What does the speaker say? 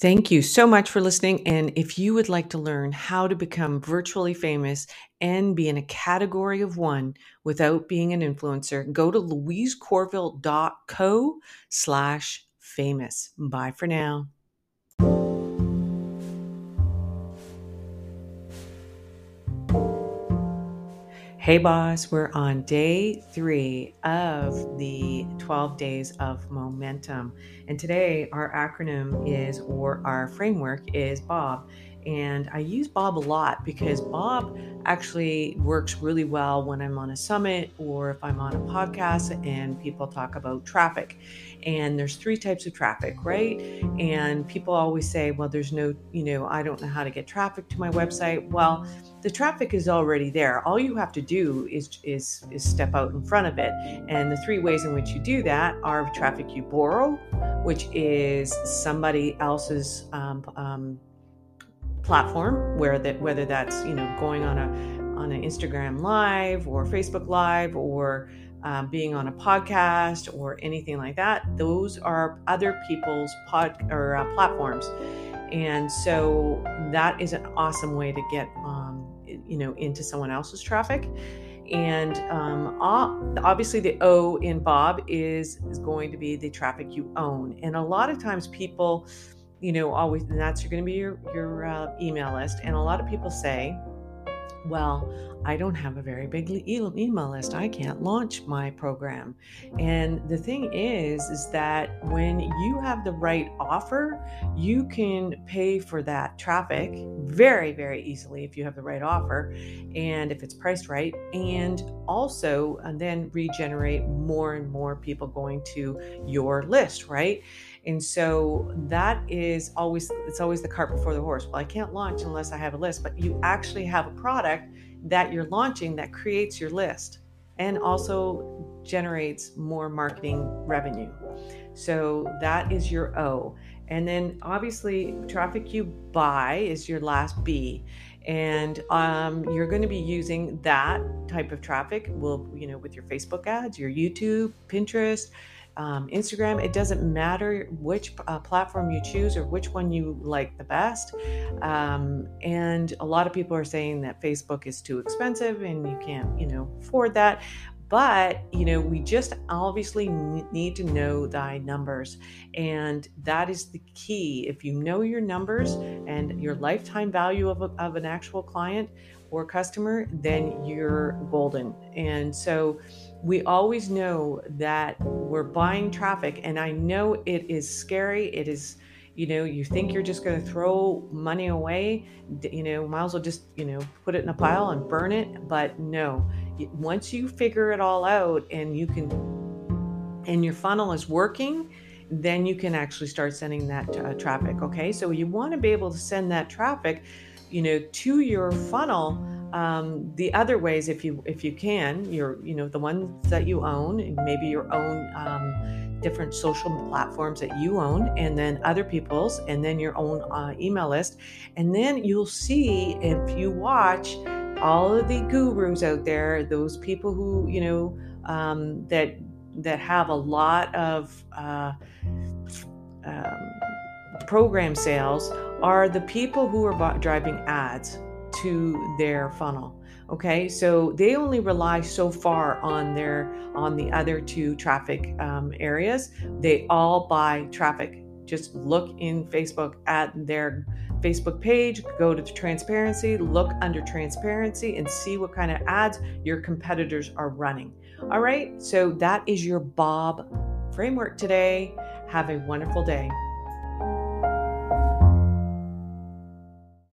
Thank you so much for listening. And if you would like to learn how to become virtually famous and be in a category of one without being an influencer, go to louisecorville.co slash famous. Bye for now. Hey, boss, we're on day three of the 12 days of momentum. And today, our acronym is, or our framework is Bob. And I use Bob a lot because Bob actually works really well when I'm on a summit or if I'm on a podcast and people talk about traffic. And there's three types of traffic, right? And people always say, well, there's no, you know, I don't know how to get traffic to my website. Well, the traffic is already there. All you have to do is is is step out in front of it. And the three ways in which you do that are traffic you borrow, which is somebody else's um, um, platform, where that whether that's you know going on a on an Instagram live or Facebook live or um, being on a podcast or anything like that. Those are other people's pod or uh, platforms, and so that is an awesome way to get um, you know into someone else's traffic. And um, obviously, the O in Bob is is going to be the traffic you own. And a lot of times, people, you know, always and that's going to be your your uh, email list. And a lot of people say, well, I don't have a very big email list. I can't launch my program. And the thing is, is that when you have the right offer, you can pay for that traffic very, very easily if you have the right offer and if it's priced right. And also, and then regenerate more and more people going to your list, right? And so that is always it's always the cart before the horse. Well, I can't launch unless I have a list, but you actually have a product that you're launching that creates your list and also generates more marketing revenue. So that is your O. And then obviously, traffic you buy is your last B. And um, you're going to be using that type of traffic, will you know, with your Facebook ads, your YouTube, Pinterest, um, Instagram. It doesn't matter which uh, platform you choose or which one you like the best. Um, and a lot of people are saying that Facebook is too expensive and you can't, you know, afford that. But, you know, we just obviously need to know thy numbers. And that is the key. If you know your numbers and your lifetime value of, a, of an actual client or customer, then you're golden. And so, we always know that we're buying traffic and i know it is scary it is you know you think you're just going to throw money away you know might as well just you know put it in a pile and burn it but no once you figure it all out and you can and your funnel is working then you can actually start sending that uh, traffic okay? So you want to be able to send that traffic you know to your funnel um, the other ways if you if you can. Your you know the ones that you own maybe your own um, different social platforms that you own and then other people's and then your own uh, email list. And then you'll see if you watch all of the gurus out there those people who you know um, that that have a lot of uh, um, program sales are the people who are driving ads to their funnel okay? So they only rely so far on their on the other two traffic um, areas. They all buy traffic just look in facebook at their facebook page go to the transparency look under transparency and see what kind of ads your competitors are running. All right so that is your bob framework today. Have a wonderful day